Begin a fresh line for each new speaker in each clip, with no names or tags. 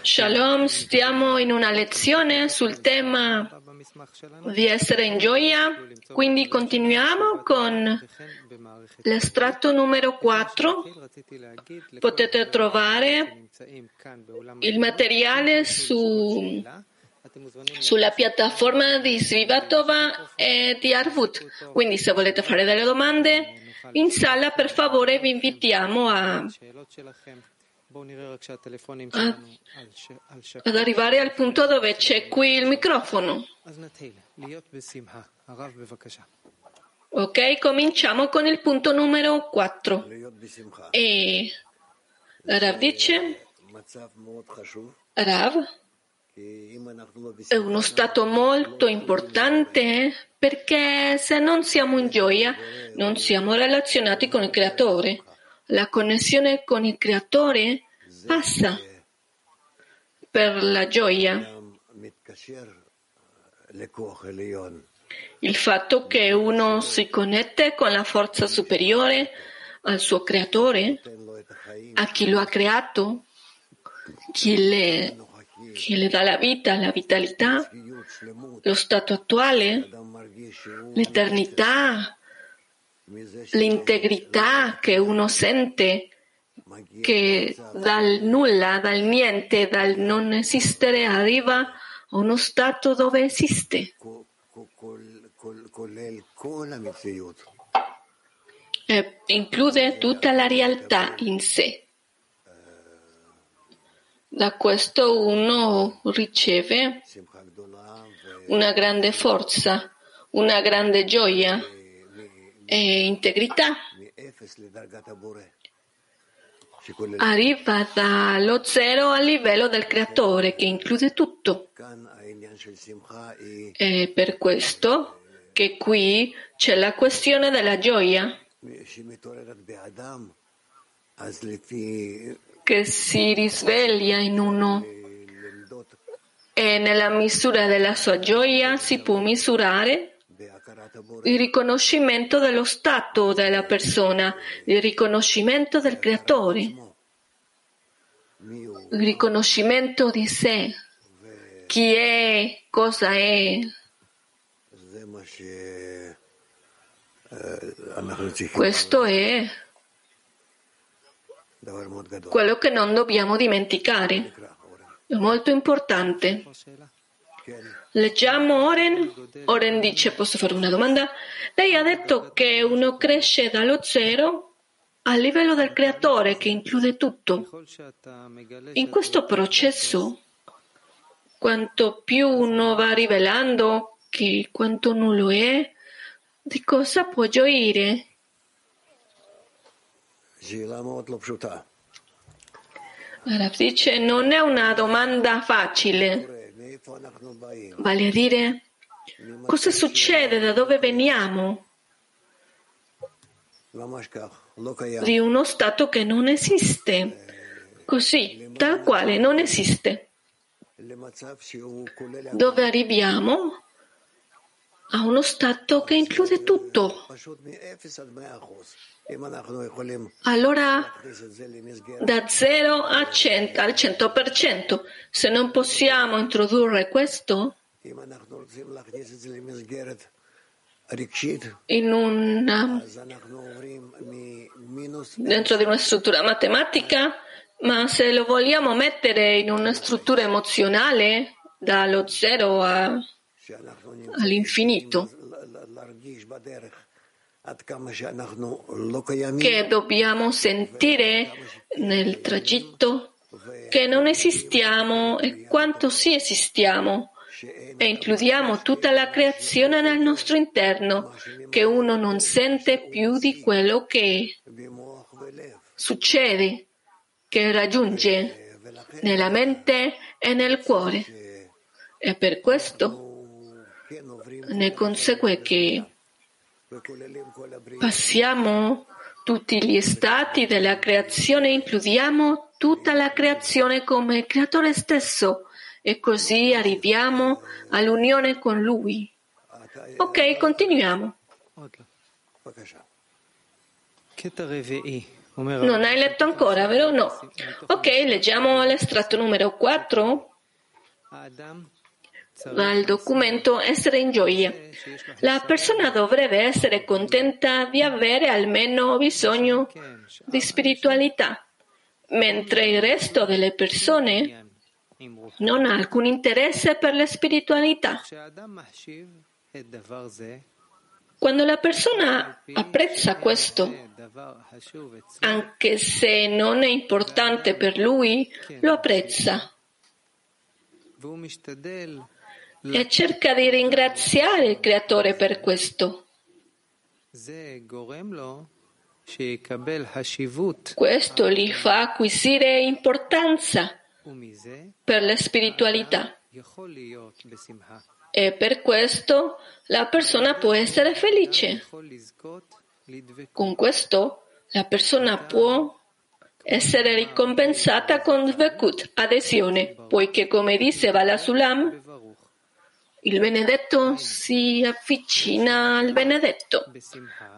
Shalom, stiamo in una lezione sul tema di essere in gioia, quindi continuiamo con l'estratto numero 4. Potete trovare il materiale su, sulla piattaforma di Srivatova e di Arvut. Quindi se volete fare delle domande in sala, per favore, vi invitiamo a, a, ad arrivare al punto dove c'è qui il microfono. Ok, cominciamo con il punto numero 4. E Rav dice, Rav, è uno stato molto importante perché se non siamo in gioia non siamo relazionati con il creatore. La connessione con il creatore passa per la gioia. Il fatto che uno si connette con la forza superiore al suo creatore, a chi lo ha creato, chi le che le dà la vita, la vitalità, lo stato attuale, l'eternità, l'integrità che uno sente che dal nulla, dal niente, dal non esistere arriva a uno stato dove esiste. E include tutta la realtà in sé. Da questo uno riceve una grande forza, una grande gioia e integrità. Arriva dallo zero al livello del creatore che include tutto. È per questo che qui c'è la questione della gioia che si risveglia in uno e nella misura della sua gioia si può misurare il riconoscimento dello stato della persona, il riconoscimento del creatore, il riconoscimento di sé, chi è, cosa è. Questo è quello che non dobbiamo dimenticare. È molto importante. Leggiamo Oren. Oren dice, posso fare una domanda? Lei ha detto che uno cresce dallo zero al livello del creatore che include tutto. In questo processo, quanto più uno va rivelando che quanto nullo è, di cosa può gioire? Rav dice non è una domanda facile, vale a dire cosa succede, da dove veniamo? Di uno stato che non esiste, così, tal quale non esiste. Dove arriviamo? A uno stato che include tutto. Allora, da 0 a 100, al 100%, se non possiamo introdurre questo in una, dentro di una struttura matematica, ma se lo vogliamo mettere in una struttura emozionale, dallo 0 all'infinito, che dobbiamo sentire nel tragitto che non esistiamo e quanto sì esistiamo e includiamo tutta la creazione nel nostro interno, che uno non sente più di quello che succede, che raggiunge nella mente e nel cuore. E per questo ne consegue che Passiamo tutti gli stati della creazione, includiamo tutta la creazione come creatore stesso e così arriviamo all'unione con lui. Ok, continuiamo. Non hai letto ancora, vero? No. Ok, leggiamo l'estratto numero 4 dal documento Essere in gioia. La persona dovrebbe essere contenta di avere almeno bisogno di spiritualità, mentre il resto delle persone non ha alcun interesse per la spiritualità. Quando la persona apprezza questo, anche se non è importante per lui, lo apprezza e cerca di ringraziare il Creatore per questo. Questo gli fa acquisire importanza per la spiritualità e per questo la persona può essere felice. Con questo la persona può essere ricompensata con Vekut, adesione, poiché come dice Valasulam, il benedetto si avvicina al benedetto.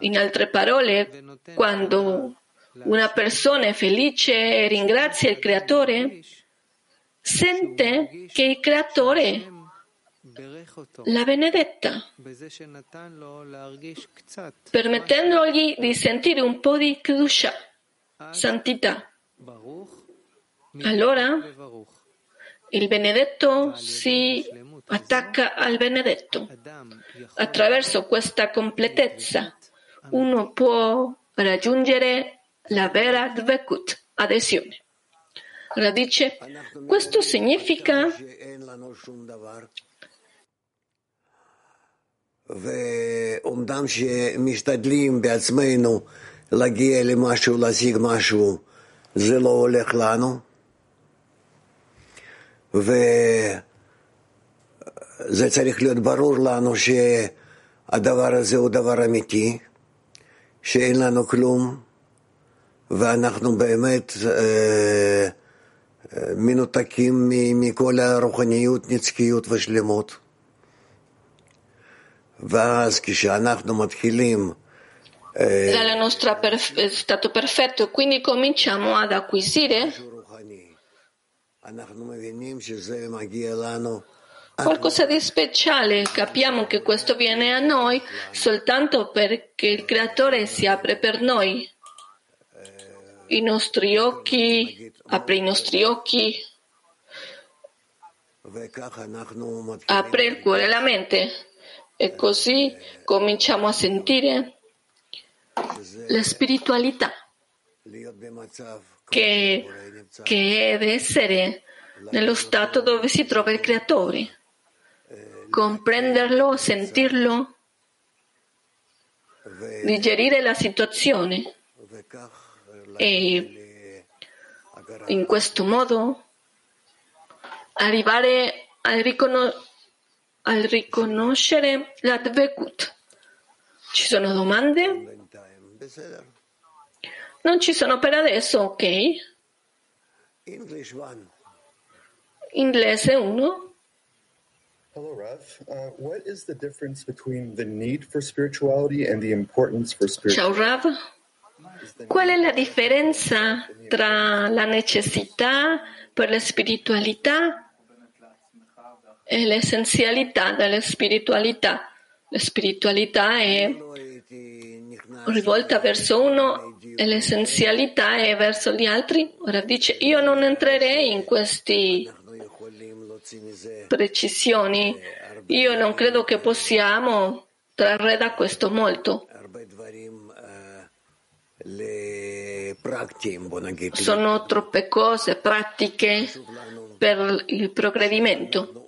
In altre parole, quando una persona è felice e ringrazia il creatore, sente che il creatore la benedetta, permettendogli di sentire un po' di Kedusha, santità. Allora il benedetto si attacca al benedetto. Attraverso questa completezza uno può raggiungere la vera dvekut, adesione. Radice, questo significa
ואומנם שמשתדלים בעצמנו להגיע למשהו, להשיג משהו, זה לא הולך לנו. וזה צריך להיות ברור לנו שהדבר הזה הוא דבר אמיתי, שאין לנו כלום, ואנחנו באמת אה, מנותקים מכל הרוחניות, נצחיות ושלמות. ואז כשאנחנו מתחילים
dal nostro perf- stato perfetto, quindi cominciamo ad acquisire qualcosa di speciale. Capiamo che questo viene a noi soltanto perché il Creatore si apre per noi. I nostri occhi, apre i nostri occhi, apre il cuore e la mente. E così cominciamo a sentire la spiritualità che, che deve essere nello stato dove si trova il creatore. Comprenderlo, sentirlo, digerire la situazione e in questo modo arrivare al, ricono- al riconoscere la Dvekut. Ci sono domande? Non ci sono per adesso, ok? Inglese 1.
Hello, Rav. Uh, what is the difference between the need for spirituality and the importance for
Ciao
spirituality?
Rav. Qual è la differenza tra la necessità per la spiritualità e l'essenzialità della spiritualità? La spiritualità è rivolta verso uno e l'essenzialità è verso gli altri? Ora dice, io non entrerei in queste precisioni. Io non credo che possiamo trarre da questo molto. Sono troppe cose pratiche per il progredimento.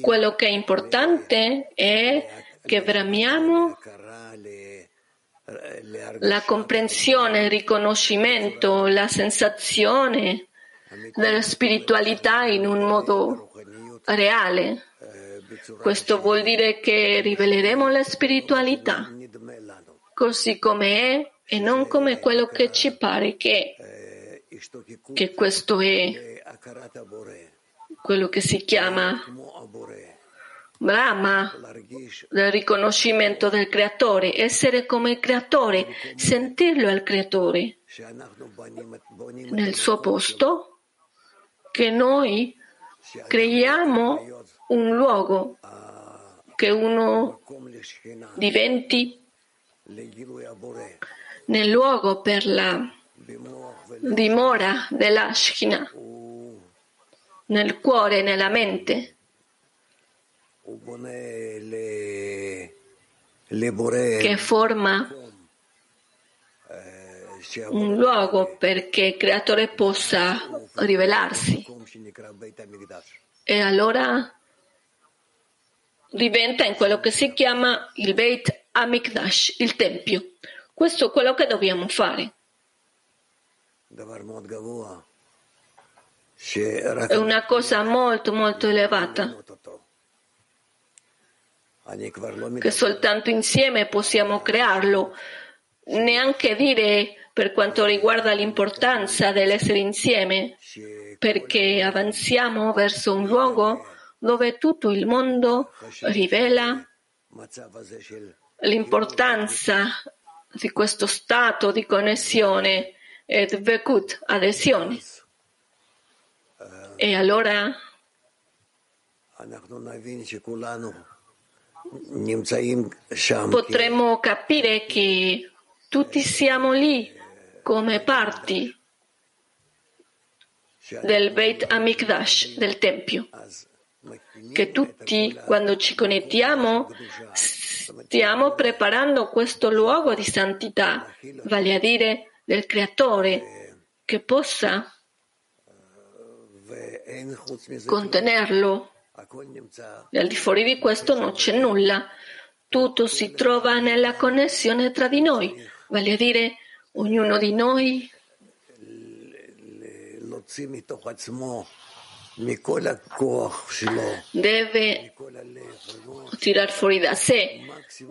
Quello che è importante è che bramiamo la comprensione, il riconoscimento, la sensazione della spiritualità in un modo reale. Questo vuol dire che riveleremo la spiritualità così come è e non come quello che ci pare che che questo è quello che si chiama Brahma, del riconoscimento del creatore, essere come il creatore, sentirlo al creatore, nel suo posto che noi creiamo un luogo che uno diventi nel luogo per la dimora della Shekhinah, nel cuore, nella mente. che forma un luogo perché il creatore possa rivelarsi e allora diventa in quello che si chiama il Beit Amikdash, il Tempio. Questo è quello che dobbiamo fare. È una cosa molto molto elevata che soltanto insieme possiamo crearlo. Neanche dire per quanto riguarda l'importanza dell'essere insieme, perché avanziamo verso un luogo dove tutto il mondo rivela l'importanza di questo stato di connessione ed vekut, adesione. E allora potremmo capire che tutti siamo lì come parti del Beit Amikdash, del Tempio, che tutti quando ci connettiamo stiamo preparando questo luogo di santità, vale a dire del Creatore, che possa contenerlo. E al di fuori di questo non c'è nulla. Tutto si trova nella connessione tra di noi, vale a dire ognuno di noi? Deve tirar fuori da sé,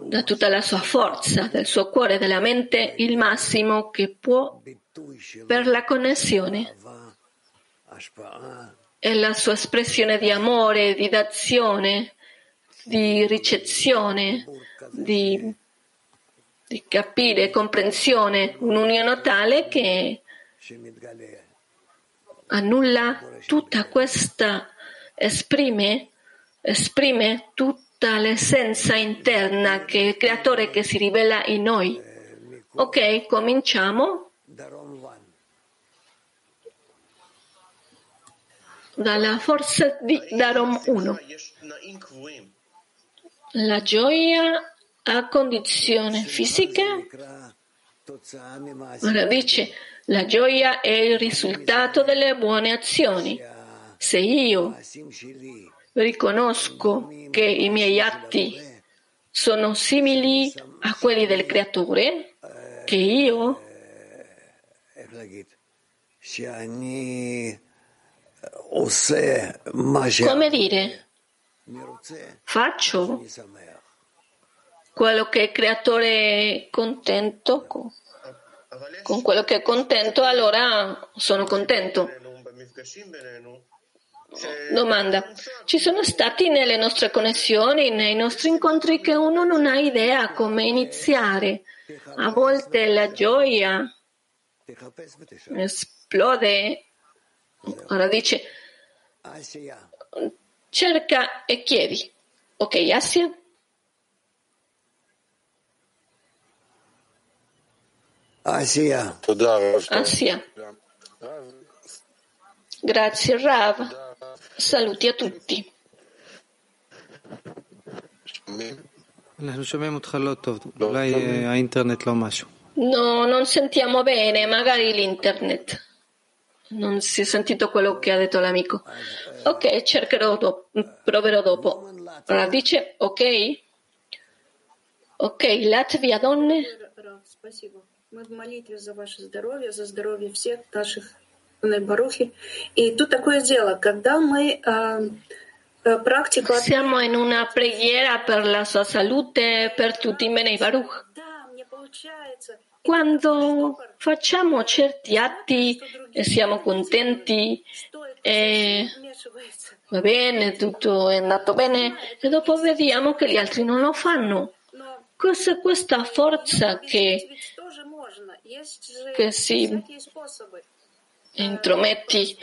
da tutta la sua forza, dal suo cuore, dalla mente, il massimo che può per la connessione. E la sua espressione di amore, di d'azione, di ricezione, di, di capire, comprensione, un'unione tale che annulla tutta questa, esprime, esprime tutta l'essenza interna che è il creatore che si rivela in noi. Ok, cominciamo. Dalla forza di Darom 1. La gioia ha condizione fisica? Ora dice la gioia è il risultato delle buone azioni. Se io riconosco che i miei atti sono simili a quelli del Creatore, che io come dire, faccio quello che il Creatore è contento con quello che è contento, allora sono contento. Domanda. Ci sono stati nelle nostre connessioni, nei nostri incontri che uno non ha idea come iniziare. A volte la gioia esplode. Ora dice, cerca e chiedi. Ok, Asia?
Asia.
Asia. Grazie Rav. Saluti a tutti. No, non sentiamo bene, magari l'internet. Non si è sentito quello che ha detto l'amico. Ok, cercherò dopo, proverò dopo. Allora dice ok? Ok, Latvia donne.
Мы в молитве за ваше здоровье, за здоровье всех наших Барухи. И тут такое дело, когда мы
Pratico... Siamo in una preghiera per la sua salute, per tutti i Menei Baruch. Quando facciamo certi atti e siamo contenti e va bene, tutto è andato bene, e dopo vediamo che gli altri non lo fanno. Cos'è questa forza che che si intrometti.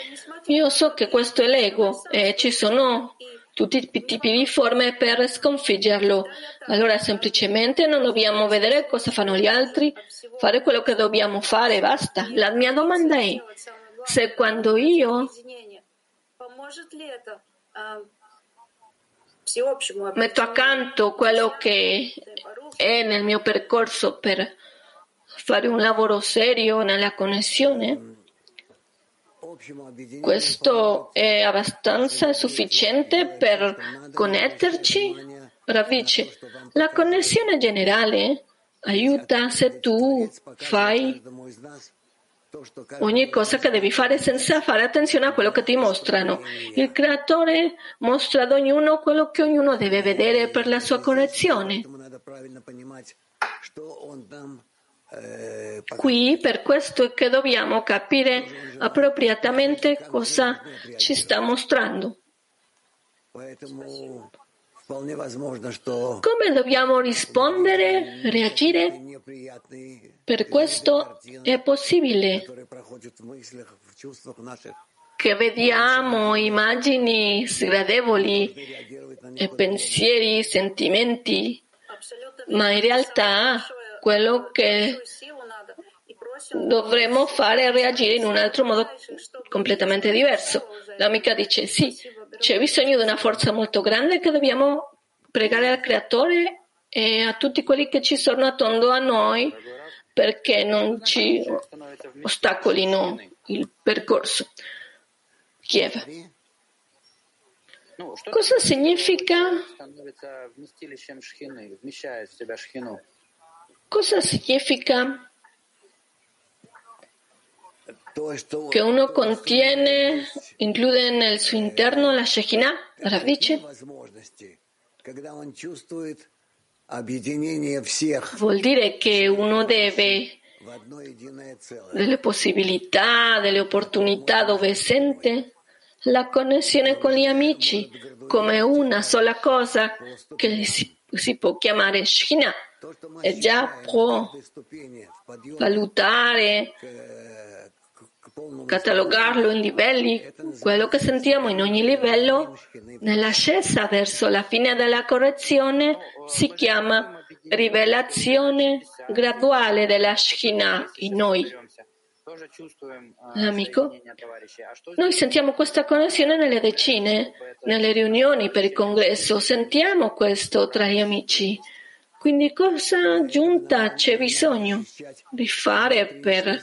Io so che questo è l'ego e ci sono tutti i tipi di forme per sconfiggerlo. Allora semplicemente non dobbiamo vedere cosa fanno gli altri, fare quello che dobbiamo fare e basta. La mia domanda è se quando io metto accanto quello che è nel mio percorso per fare un lavoro serio nella connessione, questo è abbastanza sufficiente per connetterci? Ravice, la connessione generale aiuta se tu fai ogni cosa che devi fare senza fare attenzione a quello che ti mostrano. Il creatore mostra ad ognuno quello che ognuno deve vedere per la sua correzione. Qui per questo è che dobbiamo capire appropriatamente cosa ci sta mostrando. Come dobbiamo rispondere, reagire? Per questo è possibile che vediamo immagini sgradevoli e pensieri, sentimenti, ma in realtà quello che dovremmo fare è reagire in un altro modo completamente diverso. L'amica dice sì, c'è bisogno di una forza molto grande che dobbiamo pregare al creatore e a tutti quelli che ci sono attorno a noi perché non ci ostacolino il percorso. Kiev. Cosa significa Cosa significa che uno contiene, include nel suo interno la Shekinah, la? Vuol dire che uno deve delle possibilità, delle opportunità dove sente la connessione con gli amici come una sola cosa che si, si può chiamare Shekinah e già può valutare, catalogarlo in livelli, quello che sentiamo in ogni livello, nell'ascesa verso la fine della correzione si chiama rivelazione graduale della Shekhinah in noi. L'amico? Noi sentiamo questa connessione nelle decine, nelle riunioni per il congresso, sentiamo questo tra gli amici. Quindi cosa aggiunta c'è bisogno di fare per,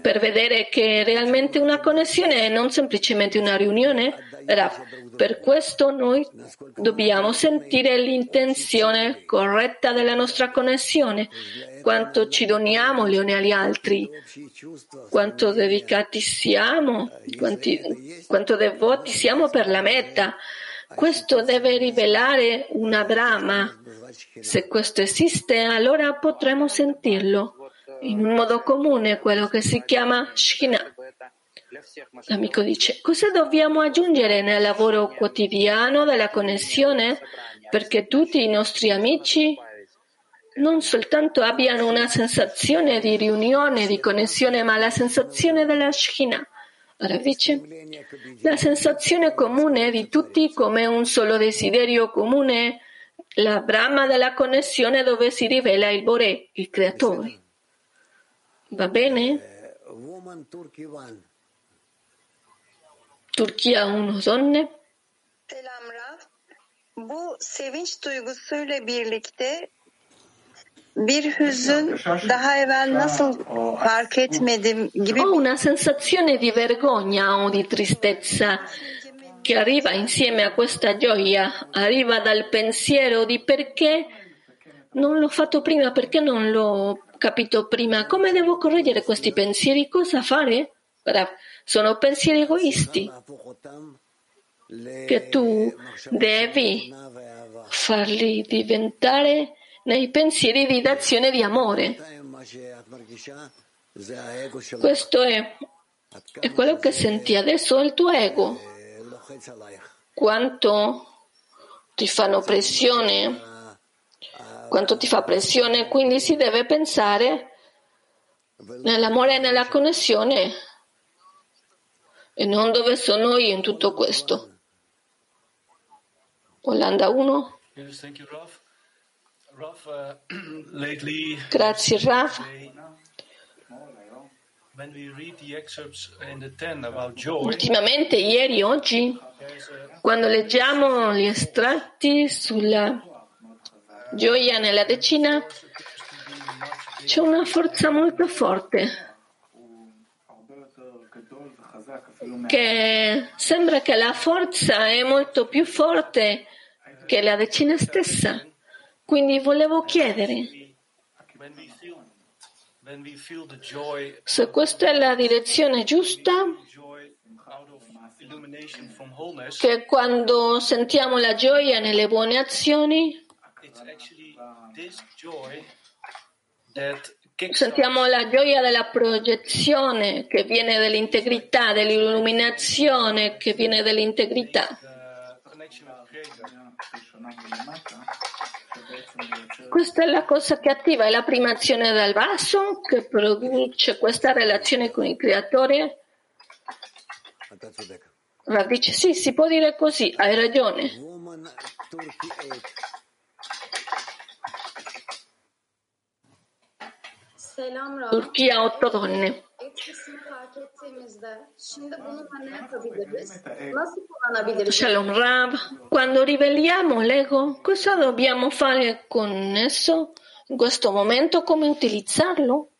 per vedere che è realmente una connessione e non semplicemente una riunione? Per questo noi dobbiamo sentire l'intenzione corretta della nostra connessione, quanto ci doniamo gli uni agli altri, quanto dedicati siamo, quanti, quanto devoti siamo per la meta. Questo deve rivelare una brama se questo esiste, allora potremo sentirlo in un modo comune, quello che si chiama Shkina. L'amico dice, cosa dobbiamo aggiungere nel lavoro quotidiano della connessione perché tutti i nostri amici non soltanto abbiano una sensazione di riunione, di connessione, ma la sensazione della Shkina. Ora dice, la sensazione comune di tutti come un solo desiderio comune la Brahma della connessione dove si rivela il Bore, il creatore. Va bene? Turchia 1 donne.
Selam Raf. Bu sevinç duygusuyla birlikte bir hüzün daha evvel nasıl fark etmedim gibi
Ho una sensazione di vergogna o di tristezza che arriva insieme a questa gioia, arriva dal pensiero di perché non l'ho fatto prima, perché non l'ho capito prima, come devo correggere questi pensieri, cosa fare? Sono pensieri egoisti che tu devi farli diventare nei pensieri di d'azione di amore. Questo è, è quello che senti adesso, il tuo ego quanto ti fanno pressione, quanto ti fa pressione, quindi si deve pensare nell'amore e nella connessione e non dove sono io in tutto questo. Olanda 1.
Yes, thank you, Raf.
Ultimamente, ieri, oggi, quando leggiamo gli estratti sulla gioia nella decina, c'è una forza molto forte che sembra che la forza è molto più forte che la decina stessa. Quindi volevo chiedere
when we feel when we feel the joy,
se questa è la direzione giusta, che quando sentiamo la gioia nelle buone azioni, sentiamo la gioia della proiezione che viene dall'integrità, dell'illuminazione che viene dall'integrità. Questa è la cosa che attiva, è la prima azione del vaso che produce questa relazione con il creatore. Rav dice sì, si può dire così, hai ragione. Turchia otto donne.
Ecco,
Shalom Rab, quando ribelliamo l'ego, cosa dobbiamo fare con esso? In questo momento? Come utilizzarlo?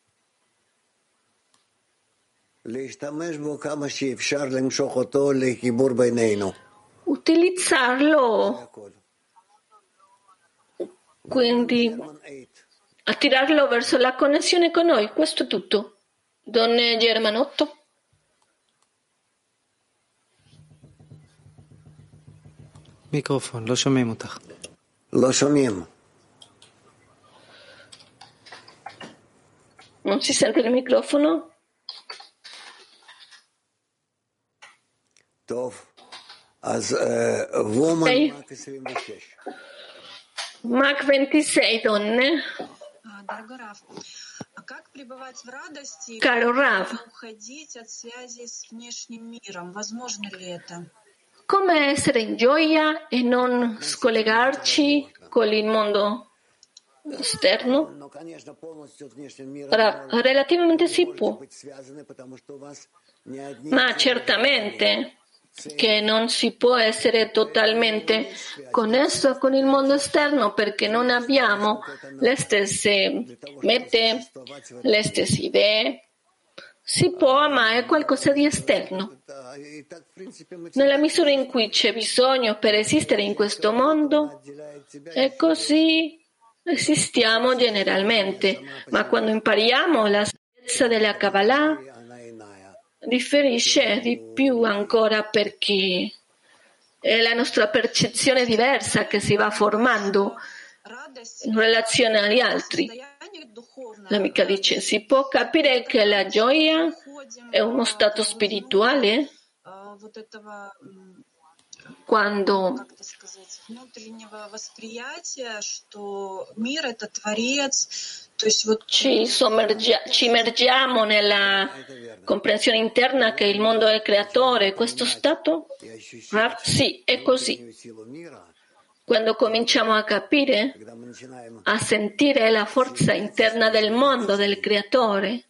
Utilizzarlo. Quindi attirarlo verso la connessione con noi, questo è tutto. Don Germanotto
מיקרופון, לא שומעים אותך.
לא שומעים.
Non si sente il microfono?
טוב, אז וומן מק 26.
מק 26,
דון. דרגו רב.
Caro Rav, come essere in gioia e non scollegarci con il mondo esterno? Relativamente si può, ma certamente che non si può essere totalmente connesso con il mondo esterno perché non abbiamo le stesse mete, le stesse idee. Si può ma è qualcosa di esterno. Nella misura in cui c'è bisogno per esistere in questo mondo, è così esistiamo generalmente. Ma quando impariamo la saggezza della Kabbalah, differisce di più ancora perché è la nostra percezione diversa che si va formando in relazione agli altri. L'amica dice, si può capire che la gioia è uno stato spirituale?
Ah,
quando ci, ci immergiamo nella comprensione interna che il mondo è creatore, questo stato? Ah, sì, è così. Quando cominciamo a capire, a sentire la forza interna del mondo, del creatore,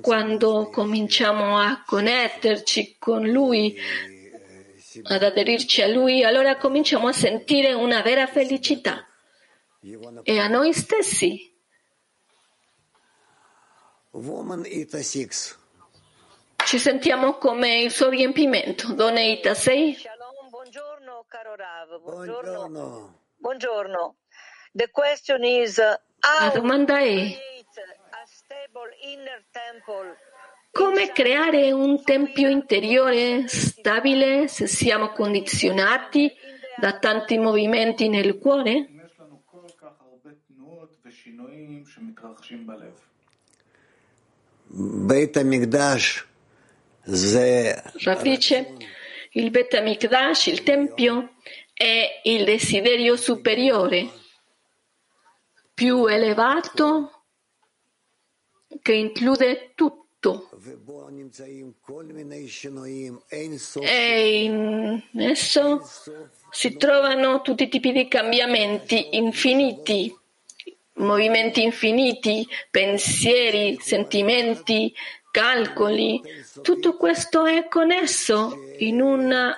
quando cominciamo a connetterci con lui, ad aderirci a Lui, allora cominciamo a sentire una vera felicità e a noi stessi. Ci sentiamo come il suo riempimento. Donne Itasei.
Shalom, buongiorno caro Rav. Buongiorno.
buongiorno.
The question is, how La
domanda è...
A stable inner temple
come creare un tempio interiore stabile se siamo condizionati da tanti movimenti nel cuore? Rav il Bet Amikdash, il Tempio, è il desiderio superiore, più elevato, che include tutto. E in esso si trovano tutti i tipi di cambiamenti infiniti, movimenti infiniti, pensieri, sentimenti, calcoli. Tutto questo è connesso in una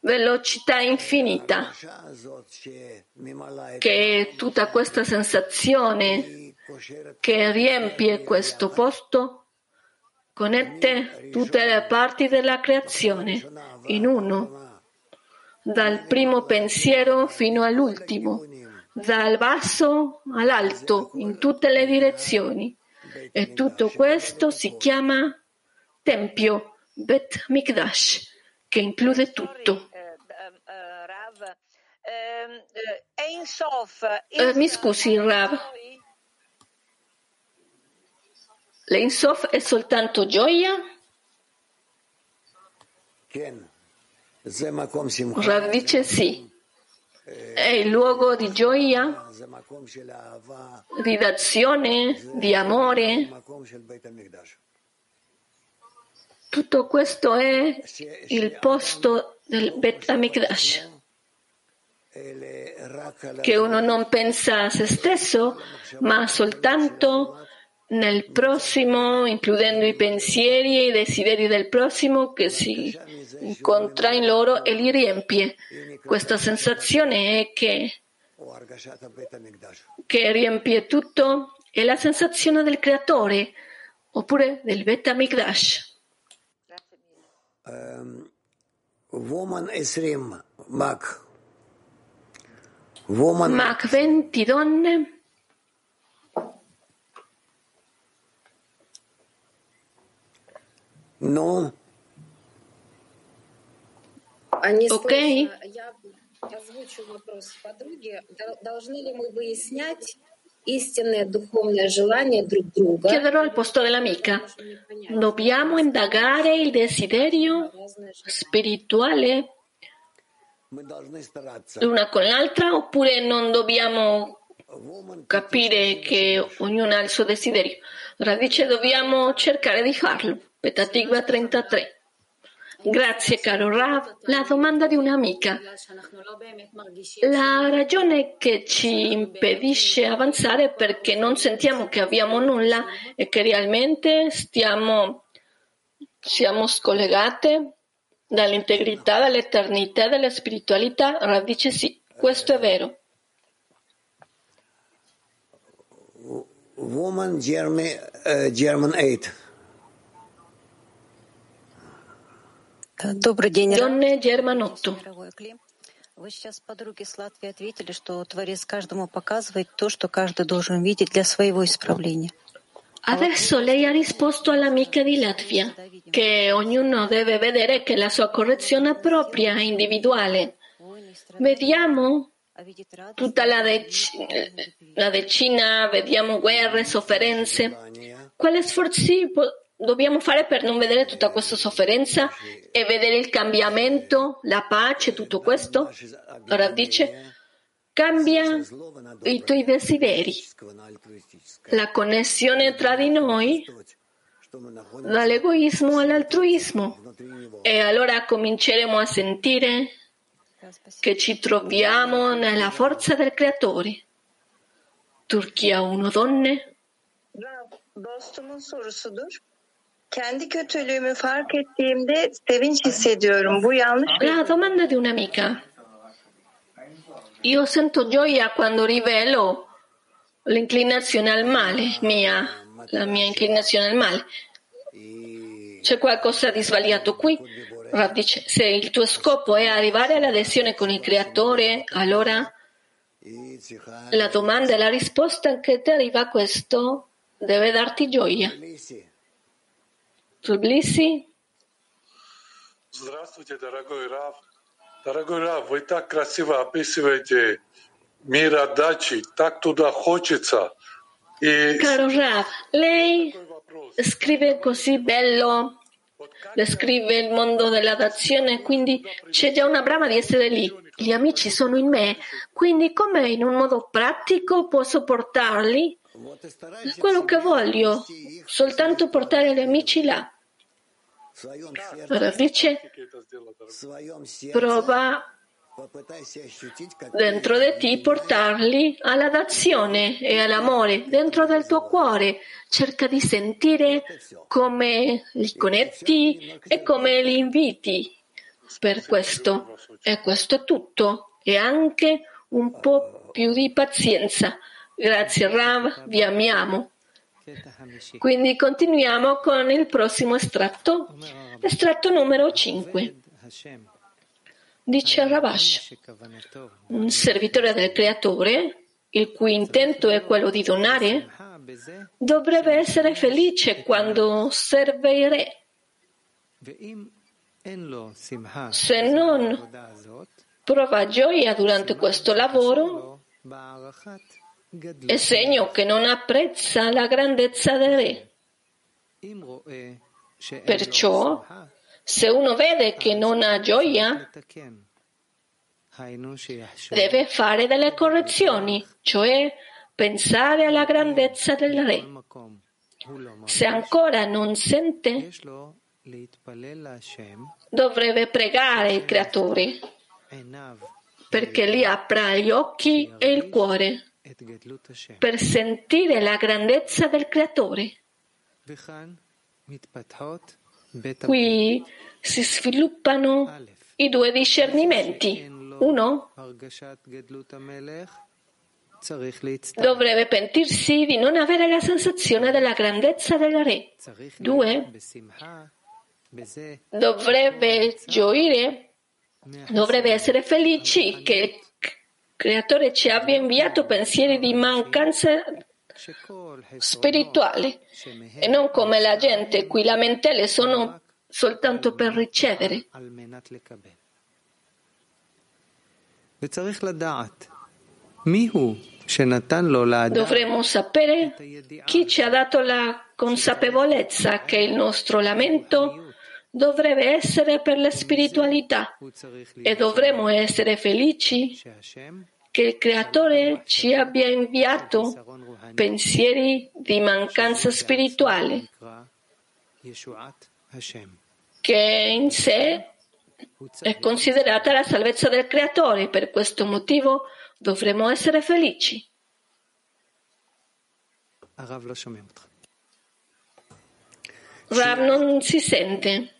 velocità infinita, che è tutta questa sensazione che riempie questo posto connette tutte le parti della creazione in uno, dal primo pensiero fino all'ultimo, dal basso all'alto, in tutte le direzioni. E tutto questo si chiama Tempio, Bet Mikdash, che include tutto.
Eh, eh, eh, eh,
mi scusi, Rav. L'Einshof è soltanto gioia? Rav dice sì. È il luogo di gioia, di d'azione, di amore. Tutto questo è il posto del Bet Amikdash che uno non pensa a se stesso, ma soltanto nel prossimo, includendo i pensieri e i desideri del prossimo che si incontra in loro e li riempie. Questa sensazione è che, che riempie tutto è la sensazione del creatore oppure del beta Mikdash.
Ehm, woman Esrim, Mac.
Woman... Mac 20 donne.
נו,
Они
Окей.
спросят, я озвучу вопрос подруги. Дол- Должны ли мы выяснять истинное духовное желание друг друга?
chiederò al posto dell'amica. Dobbiamo indagare il desiderio spirituale
мы должны стараться.
l'una con l'altra oppure non dobbiamo
Woman
capire che ognuno ha il suo desiderio? Radice dobbiamo cercare di farlo. Petatigua 33. Grazie caro Rav. La domanda di un'amica. La ragione che ci impedisce avanzare perché non sentiamo che abbiamo nulla e che realmente stiamo, siamo scollegate dall'integrità, dall'eternità dalla spiritualità. Rav dice sì, questo è vero.
Woman German, э, German 8.
Добрый день, Ра-
Donne Germanotto.
дорогой Клим. Вы сейчас подруге с Латвии ответили, что Творец каждому показывает то, что каждый должен видеть для своего исправления.
Adesso lei ha risposto all'amica di Latvia che ognuno deve vedere che la sua correzione è propria e individuale.
Войны и страдания,
Vediamo
а видеть радость
tutta la, dec- la decina, vediamo guerre, sofferenze. Quali sforzi po- dobbiamo fare per non vedere tutta questa sofferenza e vedere il cambiamento, la pace, tutto questo? Ora dice, cambia i tuoi desideri. La connessione tra di noi dall'egoismo all'altruismo. E allora cominceremo a sentire che ci troviamo nella forza del creatore. Turchia 1 donne.
Kendi kötülüğümü fark ettiğimde sevinç hissediyorum. Bu yanlış?
La ah, domanda di un'amica. Io sento gioia quando rivelo l'inclinazione al male, mia, la mia inclinazione al male. C'è qualcosa di sbagliato qui? Rav dice, se il tuo scopo è arrivare all'adesione con il creatore, allora la domanda e la risposta che ti arriva a questo deve darti gioia.
Лиси.
Tbilisi?
Здравствуйте, дорогой Рав. Дорогой Рав, вы так красиво описываете мир отдачи, так туда хочется. И
Caro Rav, lei
такой вопрос.
scrive così bello, descrive il mondo della dazione, quindi c'è già una brama di essere lì. Gli amici sono in me, quindi come in un modo pratico posso portarli? quello che voglio, soltanto portare gli amici là. Ora dice, prova dentro di te portarli alla d'azione e all'amore dentro del tuo cuore. Cerca di sentire come li connetti e come li inviti. Per questo, e questo è tutto, e anche un po' più di pazienza. Grazie Rav, vi amiamo. Quindi continuiamo con il prossimo estratto, estratto numero 5. Dice Ravash, un servitore del creatore, il cui intento è quello di donare, dovrebbe essere felice quando serve il re. Se non prova gioia durante questo lavoro, è segno che non apprezza la grandezza del re. Perciò, se uno vede che non ha gioia, deve fare delle correzioni, cioè pensare alla grandezza del re. Se ancora non sente, dovrebbe pregare il creatore perché gli apra gli occhi e il cuore per sentire la grandezza del creatore. Qui si sviluppano i due discernimenti. Uno dovrebbe pentirsi di non avere la sensazione della grandezza del re. Due dovrebbe gioire, dovrebbe essere felici che creatore ci abbia inviato pensieri di mancanza spirituale e non come la gente cui lamentele sono soltanto per ricevere. Dovremmo sapere chi ci ha dato la consapevolezza che il nostro lamento dovrebbe essere per la spiritualità e dovremmo essere felici che il Creatore ci abbia inviato pensieri di mancanza spirituale che in sé è considerata la salvezza del Creatore. Per questo motivo dovremmo essere felici. Rav non si sente.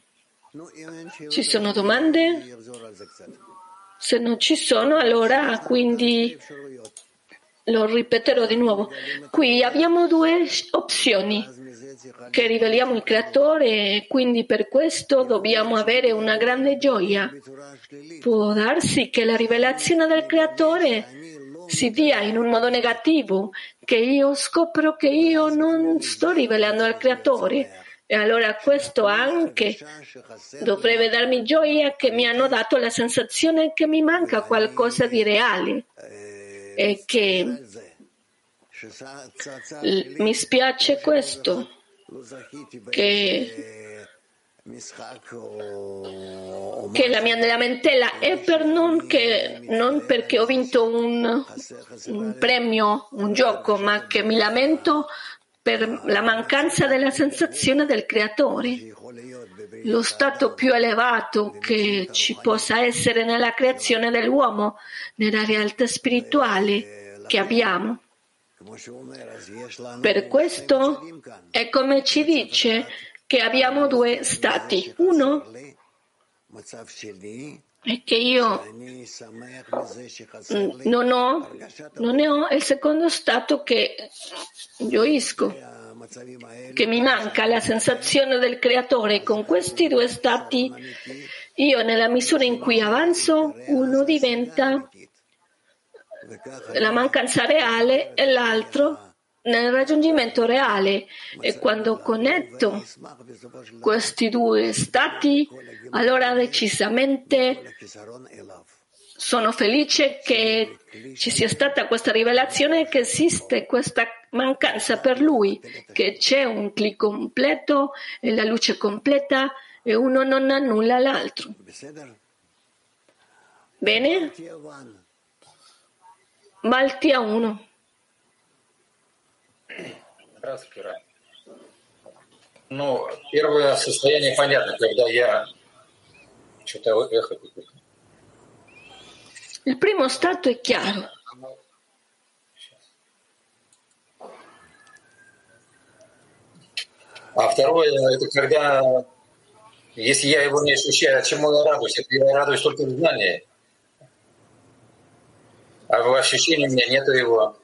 Ci sono domande? Se non ci sono, allora quindi lo ripeterò di nuovo. Qui abbiamo due opzioni che riveliamo il creatore e quindi per questo dobbiamo avere una grande gioia. Può darsi che la rivelazione del creatore si dia in un modo negativo, che io scopro che io non sto rivelando al creatore. E allora questo anche dovrebbe darmi gioia che mi hanno dato la sensazione che mi manca qualcosa di reale e che mi spiace questo che, che la mia lamentela è per non, che, non perché ho vinto un, un premio, un gioco, ma che mi lamento per la mancanza della sensazione del creatore. Lo stato più elevato che ci possa essere nella creazione dell'uomo, nella realtà spirituale che abbiamo. Per questo è come ci dice che abbiamo due stati. Uno è che io non ho, non ne ho, il secondo stato che gioisco, che mi manca la sensazione del creatore. Con questi due stati io nella misura in cui avanzo, uno diventa la mancanza reale e l'altro nel raggiungimento reale. E quando connetto questi due stati, allora decisamente sono felice che ci sia stata questa rivelazione che esiste questa mancanza per lui, che c'è un clic completo e la luce completa e uno non annulla l'altro. Bene? Maltia 1.
Здравствуйте, Ра. Ну, первое состояние понятно, когда я что-то эхо какое-то.
Il primo stato è chiaro.
А второе, это когда, если я его не ощущаю, чему я радуюсь? Это я радуюсь только в знании. А в ощущении у меня нету его.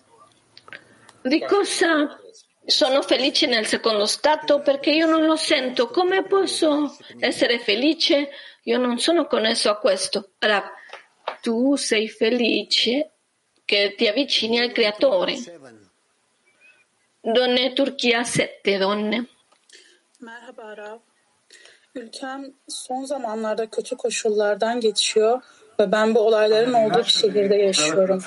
Di cosa sono felice nel secondo stato? Perché io non lo sento. Come posso essere felice? Io non sono connesso a questo. Rav, tu sei felice che ti avvicini al creatore. Donne Turchia 7 donne.
Merhaba Rav. Ülkem son zamanlarda kötü koşullardan geçiyor ve ben bu olayların olduğu bir şehirde yaşıyorum.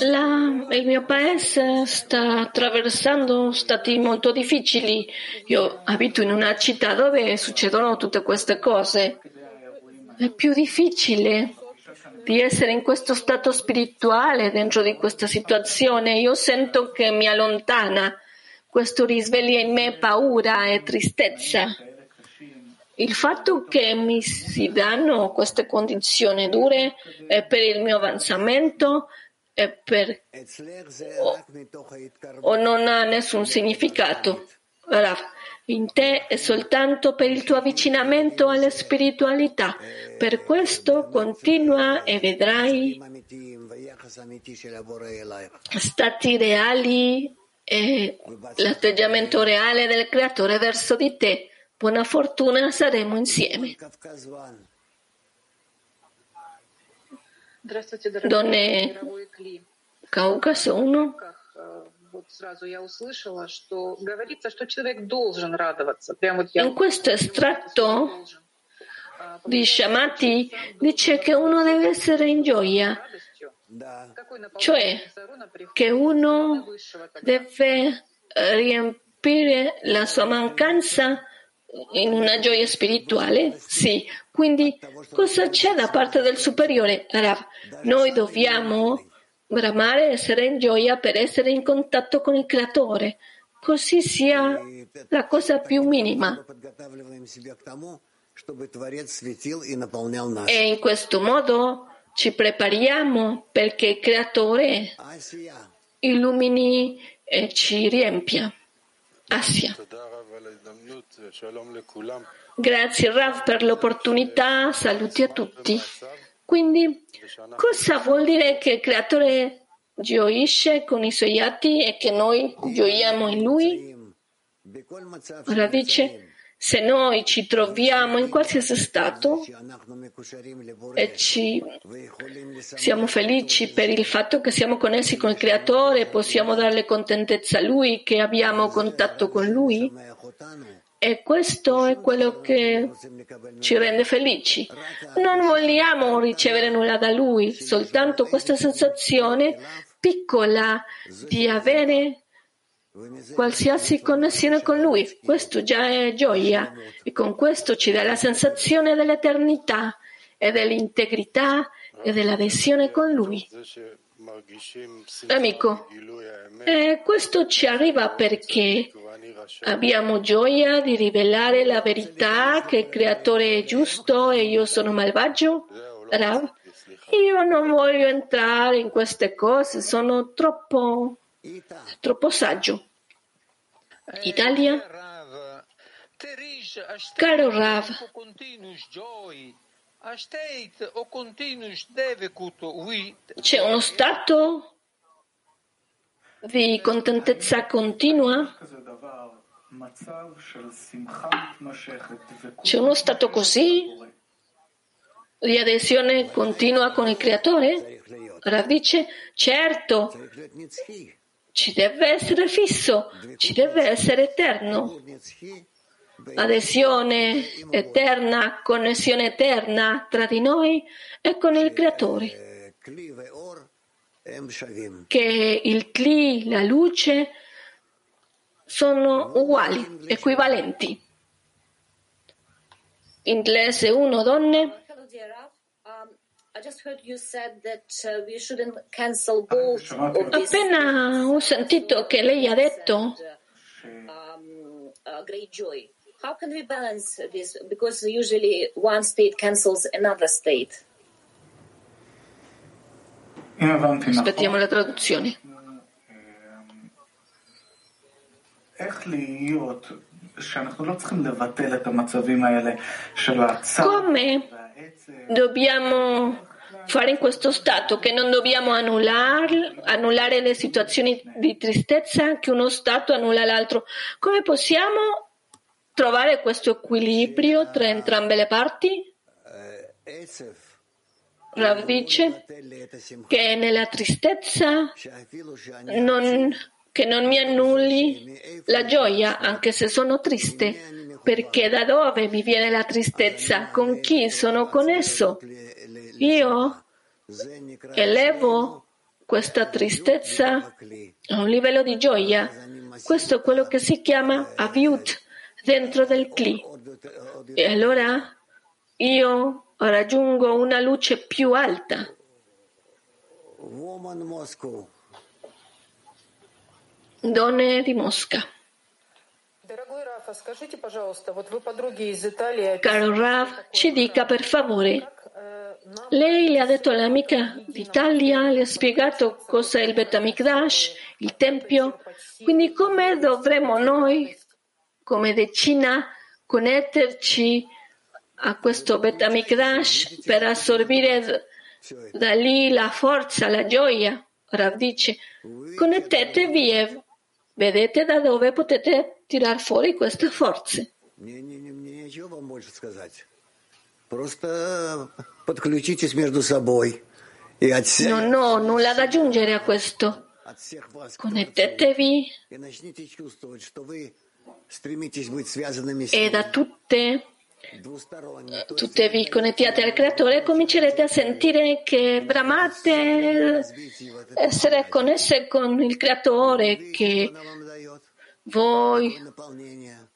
La, il mio paese sta attraversando stati molto difficili. Io abito in una città dove succedono tutte queste cose. È più difficile di essere in questo stato spirituale dentro di questa situazione. Io sento che mi allontana. Questo risveglia in me paura e tristezza. Il fatto che mi si danno queste condizioni dure è per il mio avanzamento è per... o, o non ha nessun significato. Rav, in te è soltanto per il tuo avvicinamento alla spiritualità. Per questo continua e vedrai stati reali e l'atteggiamento reale del creatore verso di te. Buona fortuna, saremo insieme. Donne Caucaso 1. In questo estratto di Shamati dice che uno deve essere in gioia, cioè che uno deve э, riempire la sua mancanza in una gioia spirituale? Sì. Quindi cosa c'è da parte del superiore? Rav, noi dobbiamo bramare essere in gioia per essere in contatto con il creatore, così sia la cosa più minima. E in questo modo ci prepariamo perché il creatore illumini e ci riempia. Asia. Grazie Rav per l'opportunità, saluti a tutti. Quindi, cosa vuol dire che il creatore gioisce con i suoi atti e che noi gioiamo in lui? Ora dice, se noi ci troviamo in qualsiasi stato e ci siamo felici per il fatto che siamo connessi con il creatore, possiamo darle contentezza a lui, che abbiamo contatto con lui, e questo è quello che ci rende felici. Non vogliamo ricevere nulla da Lui, soltanto questa sensazione piccola di avere qualsiasi connessione con Lui. Questo già è gioia e con questo ci dà la sensazione dell'eternità e dell'integrità e dell'adesione con Lui. Amico, eh, questo ci arriva perché abbiamo gioia di rivelare la verità che il creatore è giusto e io sono malvagio? Rav, io non voglio entrare in queste cose, sono troppo, troppo saggio. Italia? Caro Rav, c'è uno stato di contentezza continua? C'è uno stato così di adesione continua con il creatore? Rav dice, certo, ci deve essere fisso, ci deve essere eterno. Adesione eterna, connessione eterna tra di noi e con il creatore. Che il Kli, la luce, sono uguali, equivalenti. Inglese 1, donne. Appena ho sentito che lei ha detto
How can we balance this? Because usually one state cancels another state.
Aspettiamo la traduzione. Come dobbiamo fare in questo stato che non dobbiamo annullare, annullare le situazioni di tristezza che uno stato annulla l'altro? Come possiamo trovare questo equilibrio tra entrambe le parti? Rav dice che nella tristezza non, che non mi annulli la gioia, anche se sono triste, perché da dove mi viene la tristezza? Con chi sono connesso? Io elevo questa tristezza a un livello di gioia. Questo è quello che si chiama aviut dentro del Kli. E allora io raggiungo una luce più alta. Donne di Mosca. Caro Rav, ci dica per favore. Lei le ha detto all'amica d'Italia, le ha spiegato cosa è il Bet Amikdash, il Tempio, quindi come dovremmo noi, come decina connetterci a questo Bet Amikdash per assorbire da lì la forza, la gioia. Rav dice, connettetevi e vedete da dove potete tirar fuori queste forze. Non ho nulla da aggiungere a questo. Connettetevi
и начните чувствовать, что вы стремитесь быть связанными с
e
ним.
da tutte,
Двусторонне. То есть
tutte vi connettiate al Creatore e comincerete a sentire che bramate essere connesse con il Creatore, che voi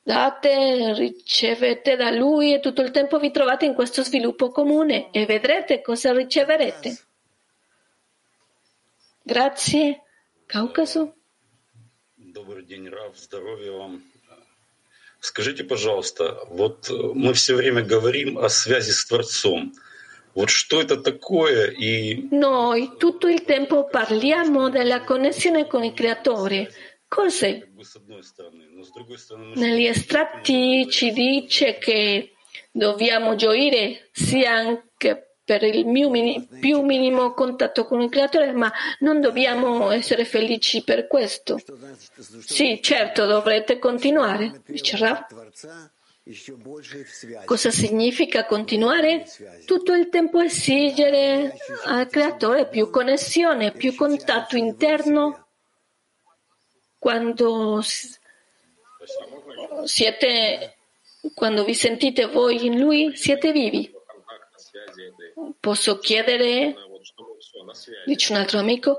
date, ricevete da Lui e tutto il tempo vi trovate in questo sviluppo comune e vedrete cosa riceverete. Grazie. Caucaso.
Добрый день, Раф, здоровья вам. Скажите, пожалуйста, вот э, мы все время говорим о связи с Творцом. Вот что это такое и
Noi tutto il tempo parliamo della connessione con il Creatore. Cos'è? Negli estratti ci dice che dobbiamo gioire sia anche per il mini, più minimo contatto con il creatore, ma non dobbiamo essere felici per questo. Sì, certo, dovrete continuare. Cosa significa continuare? Tutto il tempo esigere al creatore più connessione, più contatto interno. Quando siete quando vi sentite voi in lui, siete vivi posso chiedere, dice un altro amico,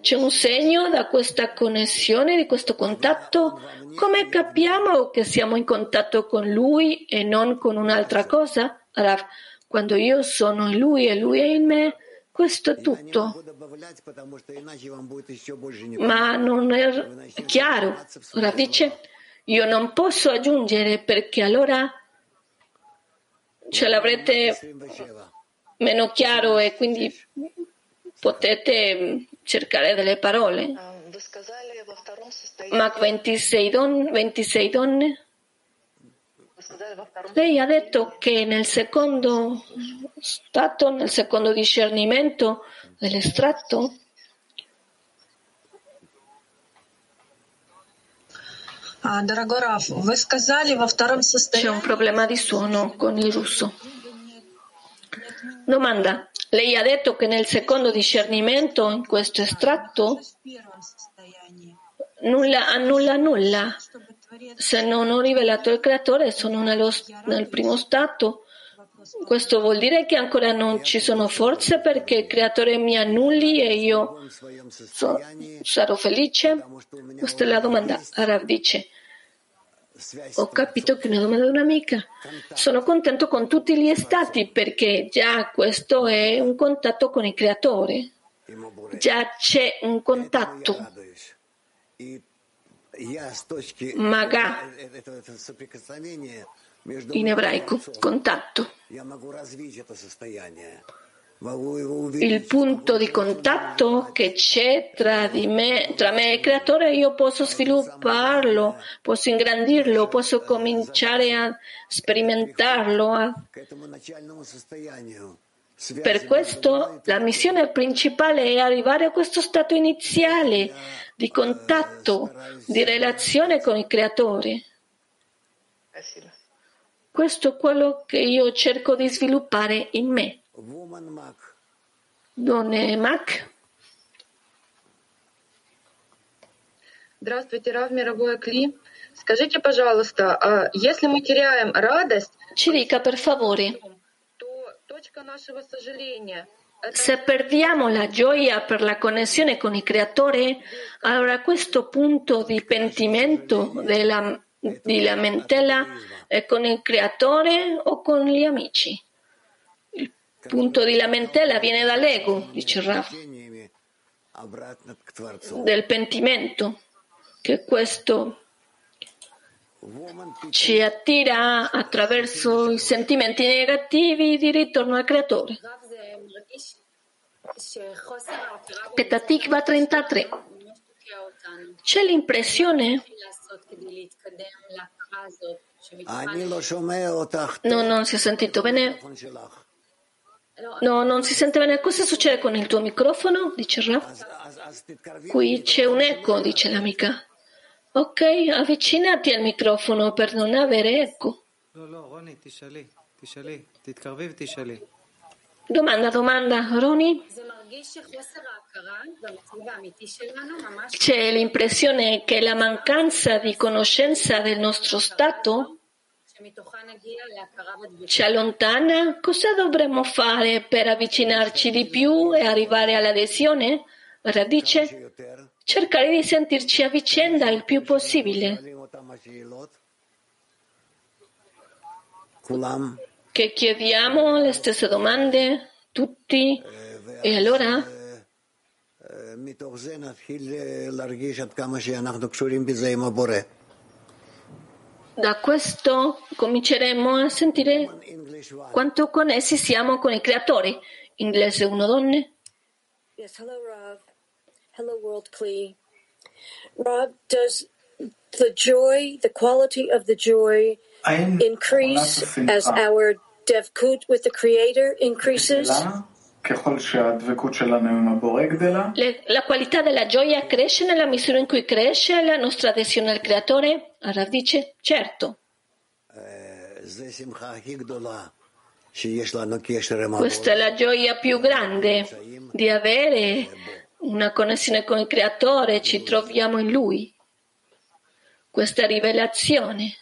c'è un segno da questa connessione, di questo contatto? Come capiamo che siamo in contatto con lui e non con un'altra cosa? Allora, quando io sono in lui e lui è in me, questo è tutto. Ma non è chiaro. Ora dice, io non posso aggiungere perché allora ce l'avrete meno chiaro e quindi potete cercare delle parole. Mach 26, don- 26 donne. Lei ha detto che nel secondo stato, nel secondo discernimento dell'estratto,
Дорогой Раф, вы сказали во втором
c'è
состоянии,
un problema di suono con il russo. Domanda. Lei ha detto che nel secondo discernimento, in questo estratto,
в первом состоянии,
nulla annulla nulla. Se non ho rivelato il creatore, sono nello- nel primo stato. Questo vuol dire che ancora non ci sono forze perché il creatore mi annulli e io so- sarò felice? Questa è la domanda. Arav dice, ho capito che una domanda di un'amica. Sono contento con tutti gli stati perché già questo è un contatto con il creatore. Già c'è un contatto. Maga in ebraico, contatto. Il punto di contatto che c'è tra, me, tra me e il creatore, io posso svilupparlo, posso ingrandirlo, posso cominciare a sperimentarlo. A... Per questo la missione principale è arrivare a questo stato iniziale di contatto, di relazione con il creatore. Questo è quello che io cerco di sviluppare in me. Donne Mac.
Здравствуйте, Рав Мировой Кли. Скажите, пожалуйста, если мы теряем радость,
Ci per favore,
то точка нашего сожаления
se perdiamo la gioia per la connessione con il creatore, allora questo punto di pentimento della, di lamentela è con il creatore o con gli amici? Punto di lamentela viene dall'ego, dice Rav, del pentimento, che questo ci attira attraverso i sentimenti negativi di ritorno al creatore. Petatikva 33. C'è l'impressione No, non si è sentito bene. No, non si sente bene. Cosa succede con il tuo microfono? Dice Rav. Qui c'è un eco, dice l'amica. Ok, avvicinati al microfono per non avere eco. Domanda, domanda, Roni? C'è l'impressione che la mancanza di conoscenza del nostro stato ci allontana? Cosa dovremmo fare per avvicinarci di più e arrivare all'adesione? Radice? Cercare di sentirci a vicenda il più possibile. Che chiediamo le stesse domande, tutti, e allora? Da questo cominceremo a sentire quanto connessi siamo con il creatore. Inglese uno donne.
Yes, hello Rob. Hello World Klee. Rob, does the joy, the quality of the joy increase as our devkut with the creator increases?
La qualità della gioia cresce nella misura in cui cresce la nostra adesione al creatore? Rav dice, certo. Questa è la gioia più grande di avere una connessione con il creatore, ci troviamo in lui. Questa rivelazione.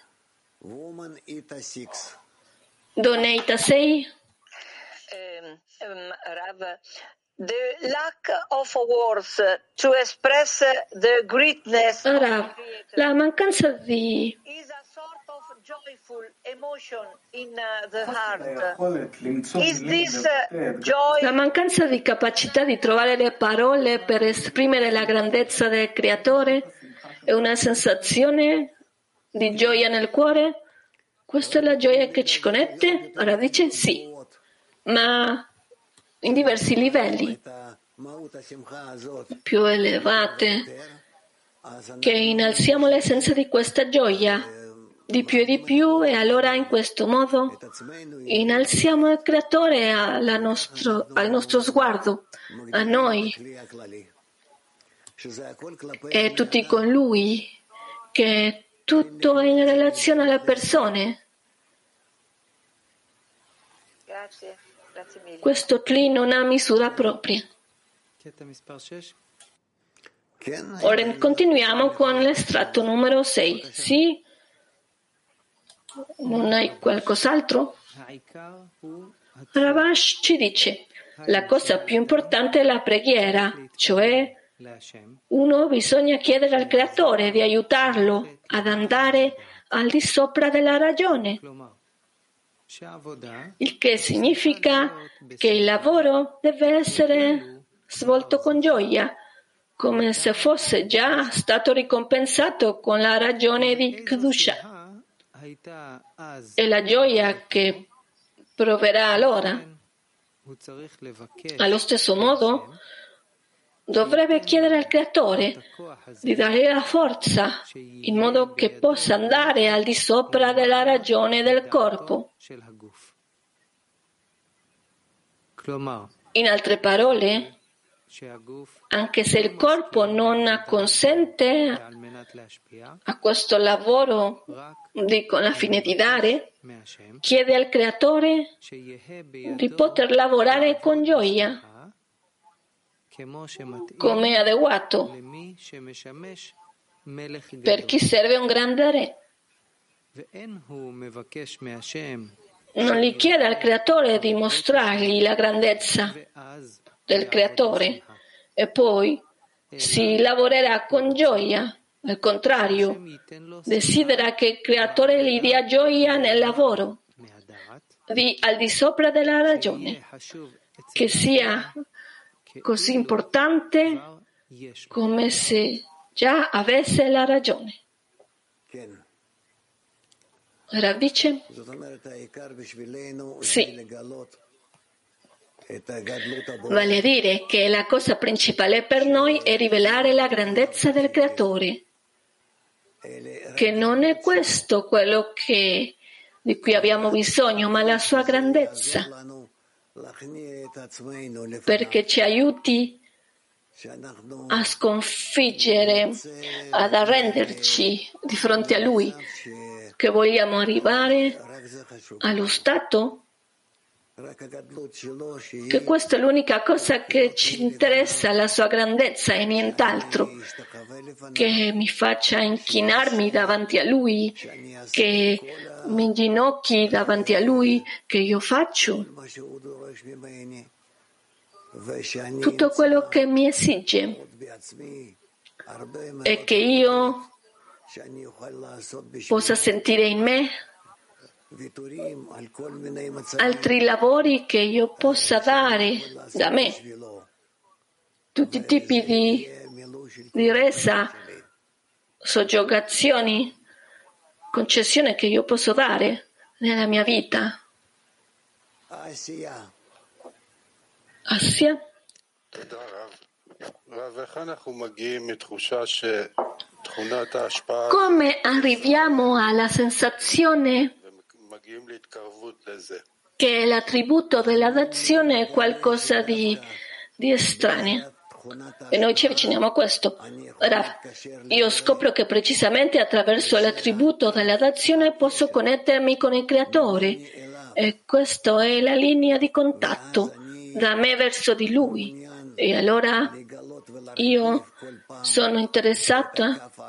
Doneita 6.
Um, Rav, the lack of words to express the greatness
Rav, la mancanza di
is a sort of joyful emotion in uh, the heart. Is this uh, joy
La mancanza di capacità di trovare le parole per esprimere la grandezza del creatore è una sensazione di gioia nel cuore? Questa è la gioia che ci connette? Ora dice sì, ma in diversi livelli più elevate che innalziamo l'essenza di questa gioia di più e di più e allora in questo modo innalziamo il creatore nostro, al nostro sguardo, a noi e tutti con lui, che tutto è in relazione alle persone.
Grazie.
Questo Tli non ha misura propria. Ora continuiamo con l'estratto numero 6. Sì? Non hai qualcos'altro? Ravash ci dice, la cosa più importante è la preghiera, cioè uno bisogna chiedere al creatore di aiutarlo ad andare al di sopra della ragione, il che significa che il lavoro deve essere svolto con gioia, come se fosse già stato ricompensato con la ragione di Kedusha. E la gioia che proverà allora. Allo stesso modo, dovrebbe chiedere al Creatore di dare la forza in modo che possa andare al di sopra della ragione del corpo. In altre parole, anche se il corpo non acconsente a questo lavoro di, con la fine di dare, chiede al Creatore di poter lavorare con gioia, come adeguato per chi serve un grande re. Non gli chiede al Creatore di mostrargli la grandezza del Creatore. e poi si lavorerà con gioia. Al contrario, desidera che il Creatore gli dia gioia nel lavoro, di, al di sopra della ragione, che sia così importante come se già avesse la ragione. Rav dice? Sì. Vale a dire che la cosa principale per noi è rivelare la grandezza del Creatore, che non è questo quello che, di cui abbiamo bisogno, ma la sua grandezza, perché ci aiuti a sconfiggere, ad arrenderci di fronte a Lui, che vogliamo arrivare allo stato? Che questa è l'unica cosa che ci interessa, la sua grandezza e nient'altro, che mi faccia inchinarmi davanti a Lui, che mi ginocchi davanti a Lui, che io faccio? Tutto quello che mi esige e che io possa sentire in me altri lavori che io possa dare da me, tutti i tipi di, di resa, soggiogazioni, concessioni che io posso dare nella mia vita. Assia? Come arriviamo alla sensazione che l'attributo della dazione è qualcosa di, di estraneo. E noi ci avviciniamo a questo. Ora, io scopro che precisamente attraverso l'attributo della dazione posso connettermi con il Creatore. E questa è la linea di contatto da me verso di Lui. E allora io sono interessato,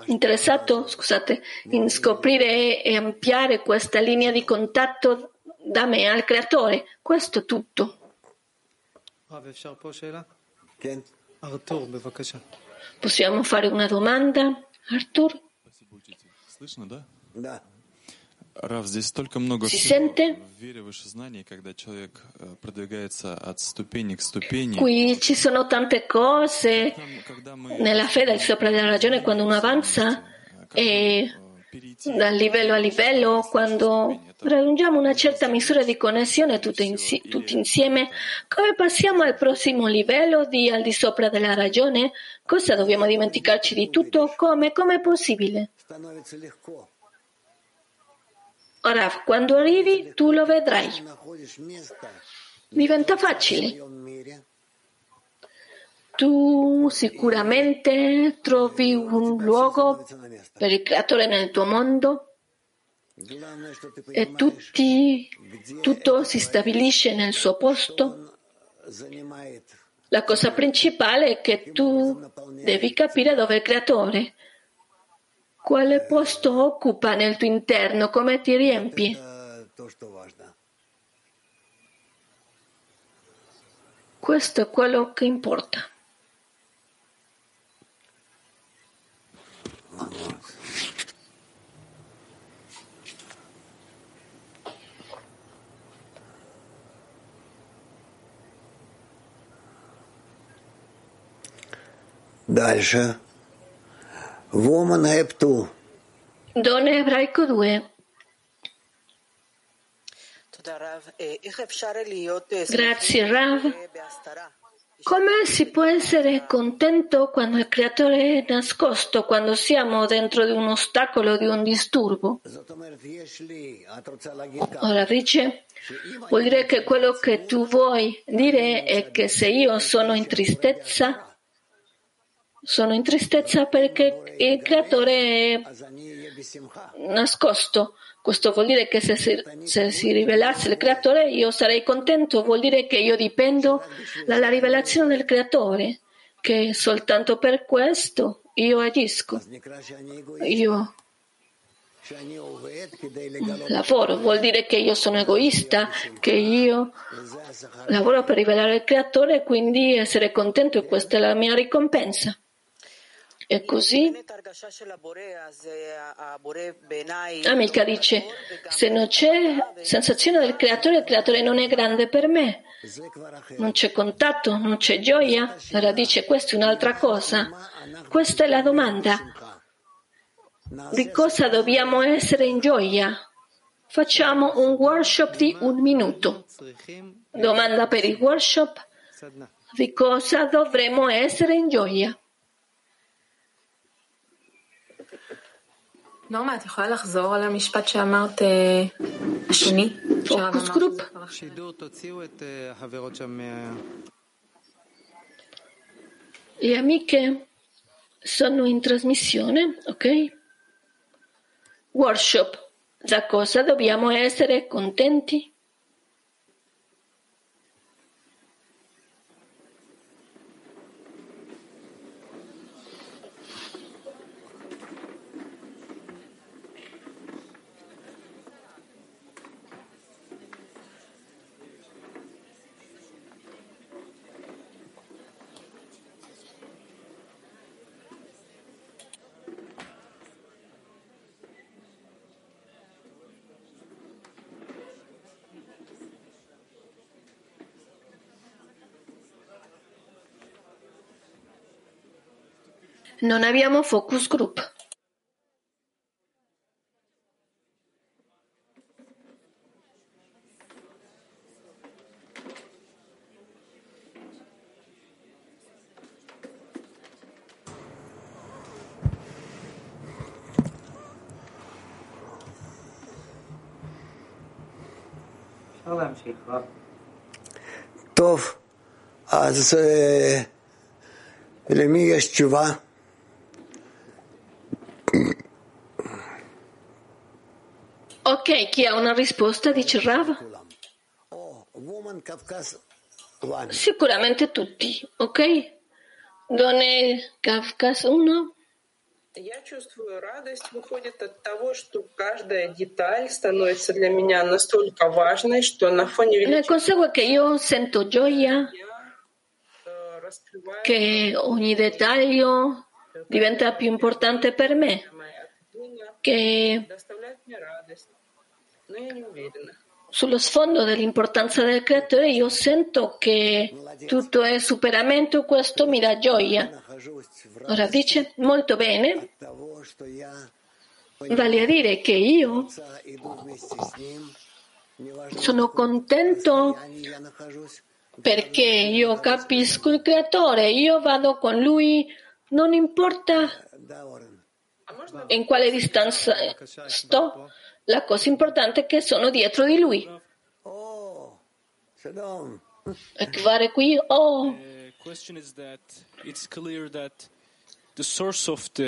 interessato scusate, in scoprire e ampliare questa linea di contatto da me al creatore. Questo è tutto. Possiamo fare una domanda, Artur?
Рав, здесь столько много
si
всего
sente?
в вере в выше знаний, когда человек э, продвигается от ступени к ступени.
Qui ci sono tante cose nella fede al sopra della ragione quando uno avanza e dal livello a livello, quando raggiungiamo una certa misura di connessione tutti, insi- tutti insieme, come passiamo al prossimo livello di al di sopra della ragione? Cosa dobbiamo dimenticarci di tutto? Come? Come è possibile? Ora, quando arrivi, tu lo vedrai. Diventa facile. Tu sicuramente trovi un luogo per il creatore nel tuo mondo e tutti, tutto si stabilisce nel suo posto. La cosa principale è che tu devi capire dove è il creatore quale posto occupa nel tuo interno? Come ti riempi? Questo è quello che importa.
Дальше. Woman have to.
Don ebraico 2. Grazie Rav. Come si può essere contento quando il creatore è nascosto, quando siamo dentro di un ostacolo, di un disturbo? Ora dice, vuol dire che quello che tu vuoi dire è che se io sono in tristezza, sono in tristezza perché il creatore è nascosto. Questo vuol dire che se si, se si, rivelasse il creatore io sarei contento, vuol dire che io dipendo dalla rivelazione del creatore, che soltanto per questo io agisco. Io lavoro, vuol dire che io sono egoista, che io lavoro per rivelare il creatore e quindi essere contento questa è la mia ricompensa. E così Amica dice, se non c'è sensazione del creatore, il creatore non è grande per me. Non c'è contatto, non c'è gioia. Allora dice, questa è un'altra cosa. Questa è la domanda. Di cosa dobbiamo essere in gioia? Facciamo un workshop di un minuto. Domanda per il workshop. Di cosa dovremmo essere in gioia?
נורמה, את יכולה לחזור על המשפט שאמרת השני?
פוקוס גרופ. Le amiche sono in trasmissione, ok? Workshop. Da cosa dobbiamo essere contenti? Non abbiamo focus group.
טוב, אז למי יש תשובה?
chi ha una risposta dice Rav? Sicuramente tutti, ok? Donne Kafkas 1.
Я чувствую радость выходит от того, что каждая деталь становится для меня настолько важной, что на фоне
величины... Ne consegue che io sento gioia che ogni dettaglio diventa più importante per me, che sullo sfondo dell'importanza del creatore io sento che tutto è superamento, questo mi dà gioia. Ora dice molto bene, vale a dire che io sono contento perché io capisco il creatore, io vado con lui, non importa in quale distanza sto, la cosa importante è che sono dietro di lui. Arrivare qui, oh.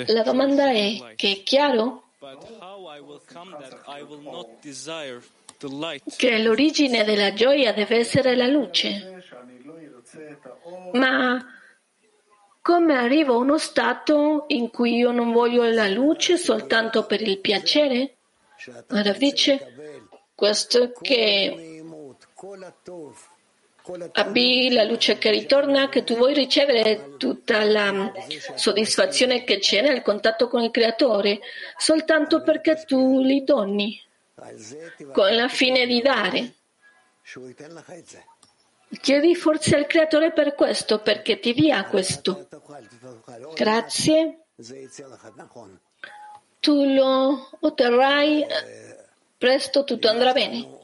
La domanda è che è chiaro che l'origine della gioia deve essere la luce. Ma come arrivo a uno stato in cui io non voglio la luce soltanto per il piacere? Dice questo che abbi la luce che ritorna, che tu vuoi ricevere tutta la soddisfazione che c'è nel contatto con il Creatore, soltanto perché tu li doni, con la fine di dare. Chiedi forse al creatore per questo, perché ti dia questo. Grazie Tu lo otterrai presto, tutto andrà bene.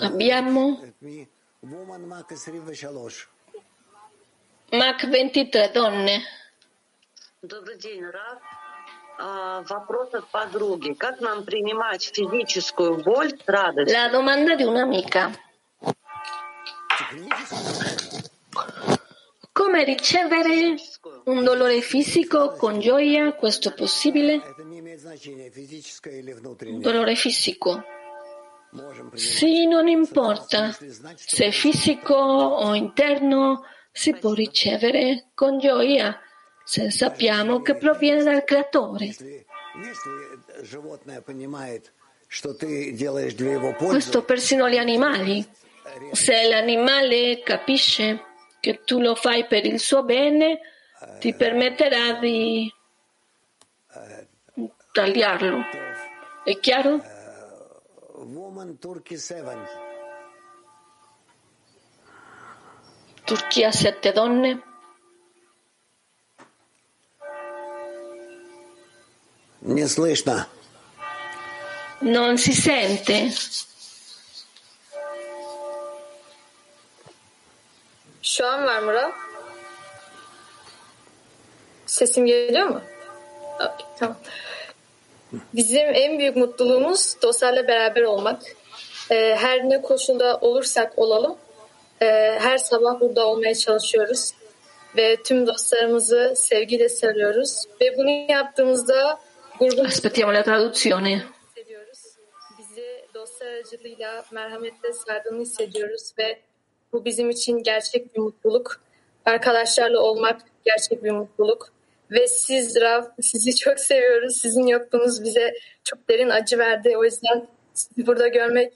Abbiamo Mac 23 donne.
Добрый день, Раф. Вопрос от подруги. Как нам принимать физическую боль с радостью?
La domanda di un'amica. Come ricevere un dolore fisico con gioia? Questo è possibile? Un dolore fisico. Sì, non importa se è fisico o interno, si può ricevere con gioia se sappiamo che proviene dal creatore. Questo persino gli animali. Se l'animale capisce che tu lo fai per il suo bene, ti permetterà di tagliarlo. È chiaro? Turchia sette donne. Non si sente.
Şu an var Murat. Sesim geliyor mu? Tamam. Bizim en büyük mutluluğumuz dostlarla beraber olmak. Ee, her ne koşulda olursak olalım, e, her sabah burada olmaya çalışıyoruz. Ve tüm dostlarımızı sevgiyle sarıyoruz. Ve bunu yaptığımızda grubun
Aspettiamo la traduzione.
Bizi dostlar aracılığıyla merhametle sardığını hissediyoruz ve bu bizim için gerçek bir mutluluk. Arkadaşlarla olmak gerçek bir mutluluk. Ve siz Rav, sizi çok seviyoruz. Sizin yokluğunuz bize çok derin acı verdi. O yüzden sizi burada görmek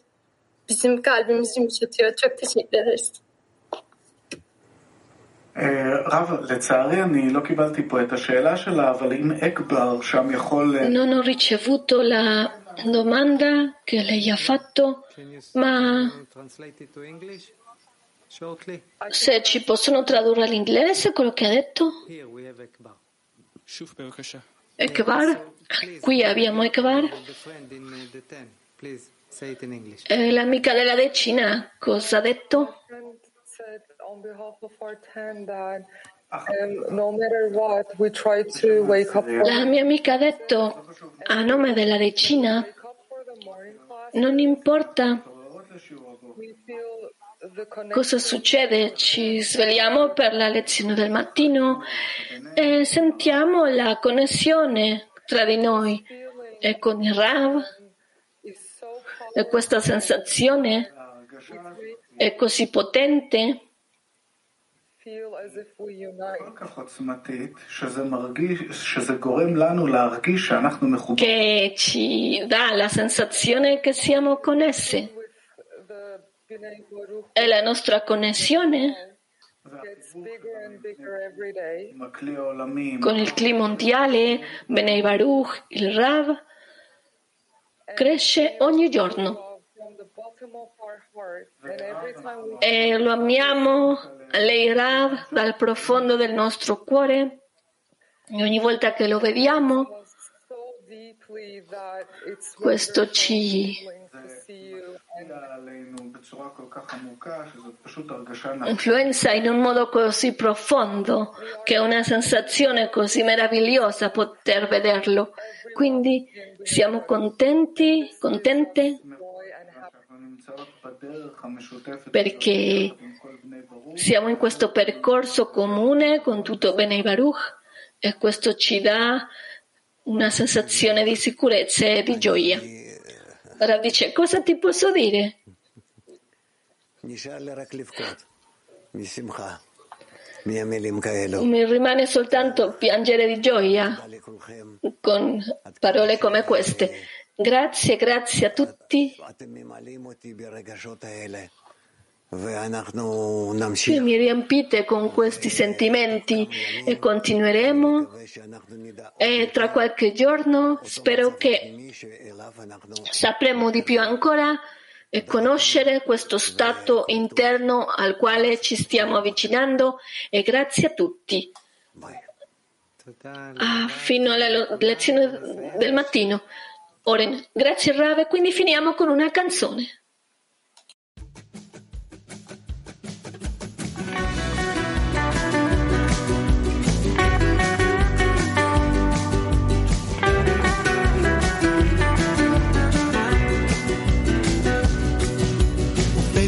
bizim kalbimizi yumuşatıyor. Çok teşekkür ederiz.
רב, לצערי אני לא קיבלתי פה את השאלה שלה, אבל אם אקבר שם יכול...
Non ho ricevuto la domanda che Se ci possono tradurre all'inglese quello che ha detto?
Ekbar.
Qui abbiamo
Ekbar.
Eh, l'amica della decina cosa ha detto? La mia amica ha detto a nome della decina non importa Cosa succede? Ci svegliamo per la lezione del mattino e sentiamo la connessione tra di noi e con il Rav e questa sensazione è così potente che ci dà la sensazione che siamo
connessi
è la nostra connessione con il clima mondiale, Benei Baruch, il Rav, cresce ogni giorno. E lo amiamo lei Rav dal profondo del nostro cuore e ogni volta che lo vediamo questo ci Influenza in un modo così profondo che è una sensazione così meravigliosa poter vederlo. Quindi siamo contenti, contente perché siamo in questo percorso comune con tutto Bene Baruch e questo ci dà una sensazione di sicurezza e di gioia. Rav dice, cosa ti posso dire? Mi rimane soltanto piangere di gioia con parole come queste. Grazie, grazie a tutti. Che mi riempite con questi sentimenti e continueremo. E tra qualche giorno spero che sapremo di più ancora e conoscere questo stato interno al quale ci stiamo avvicinando e grazie a tutti. Ah, fino alla lezione del mattino. Oren, grazie Rave, quindi finiamo con una canzone.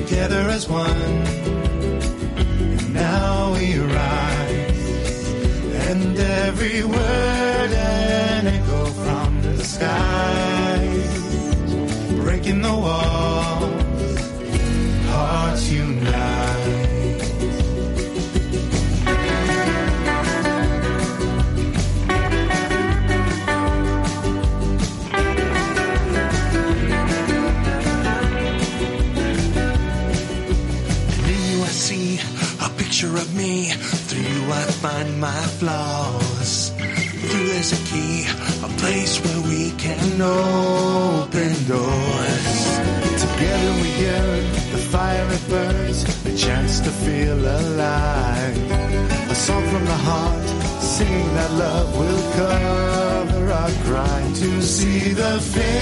together as one. And now we rise, and every word an echo from the skies, breaking the walls,
see
the